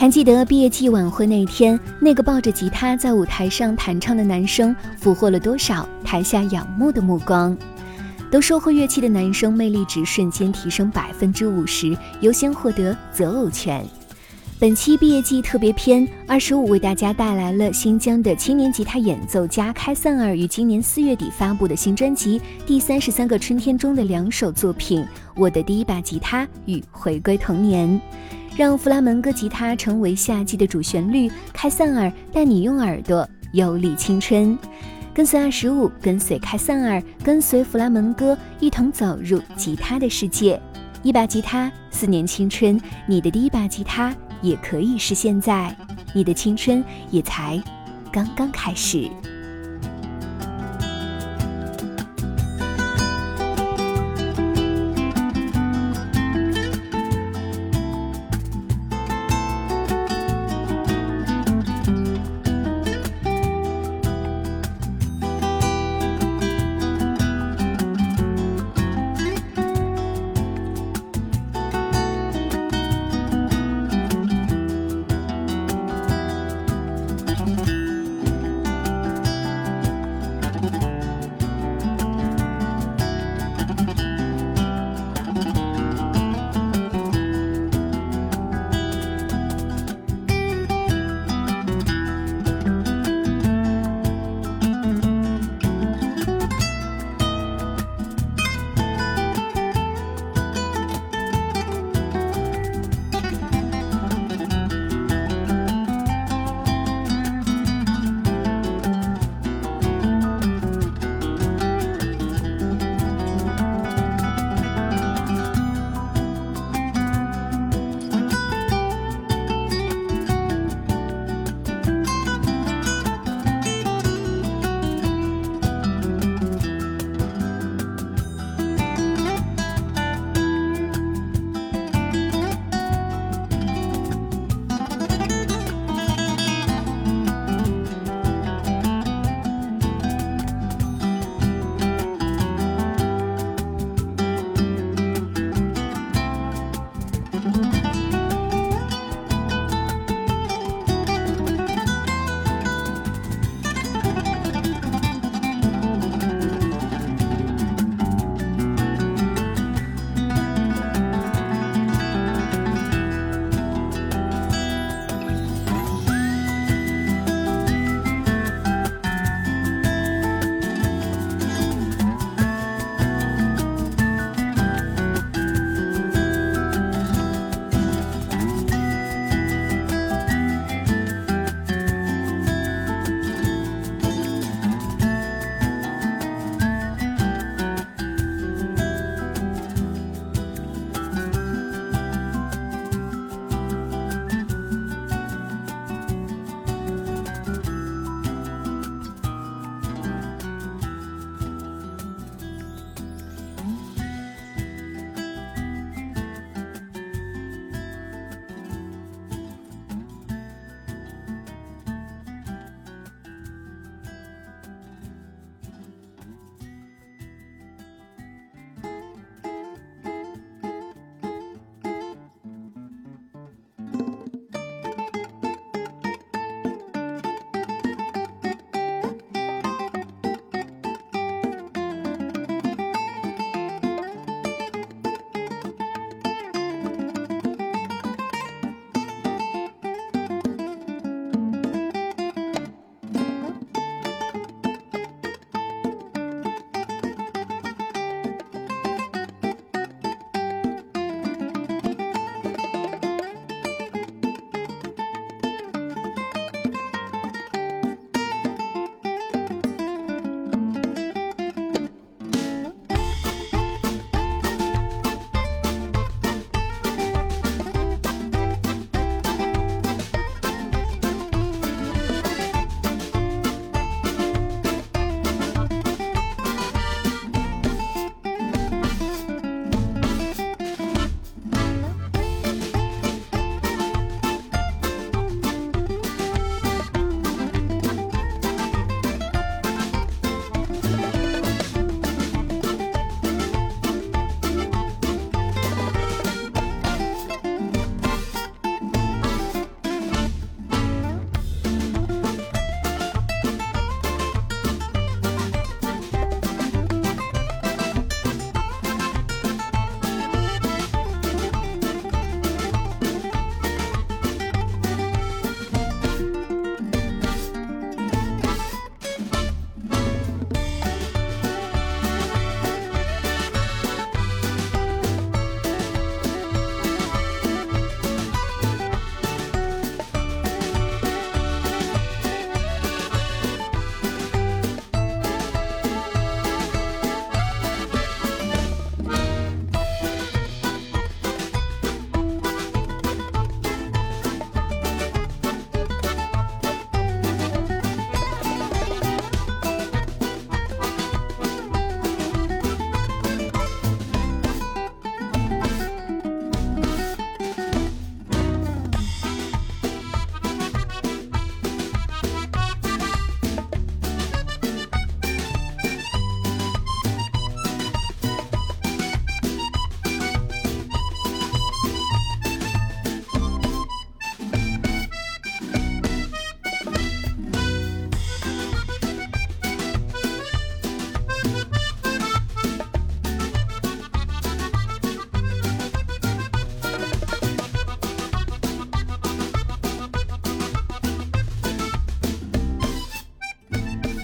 还记得毕业季晚会那天，那个抱着吉他在舞台上弹唱的男生，俘获了多少台下仰慕的目光？都说会乐器的男生魅力值瞬间提升百分之五十，优先获得择偶权。本期毕业季特别篇二十五为大家带来了新疆的青年吉他演奏家开散尔于今年四月底发布的新专辑《第三十三个春天》中的两首作品《我的第一把吉他》与《回归童年》。让弗拉门戈吉他成为夏季的主旋律，开散尔带你用耳朵游历青春，跟随二十五，跟随开散尔，跟随弗拉门戈，一同走入吉他的世界。一把吉他，四年青春，你的第一把吉他也可以是现在，你的青春也才刚刚开始。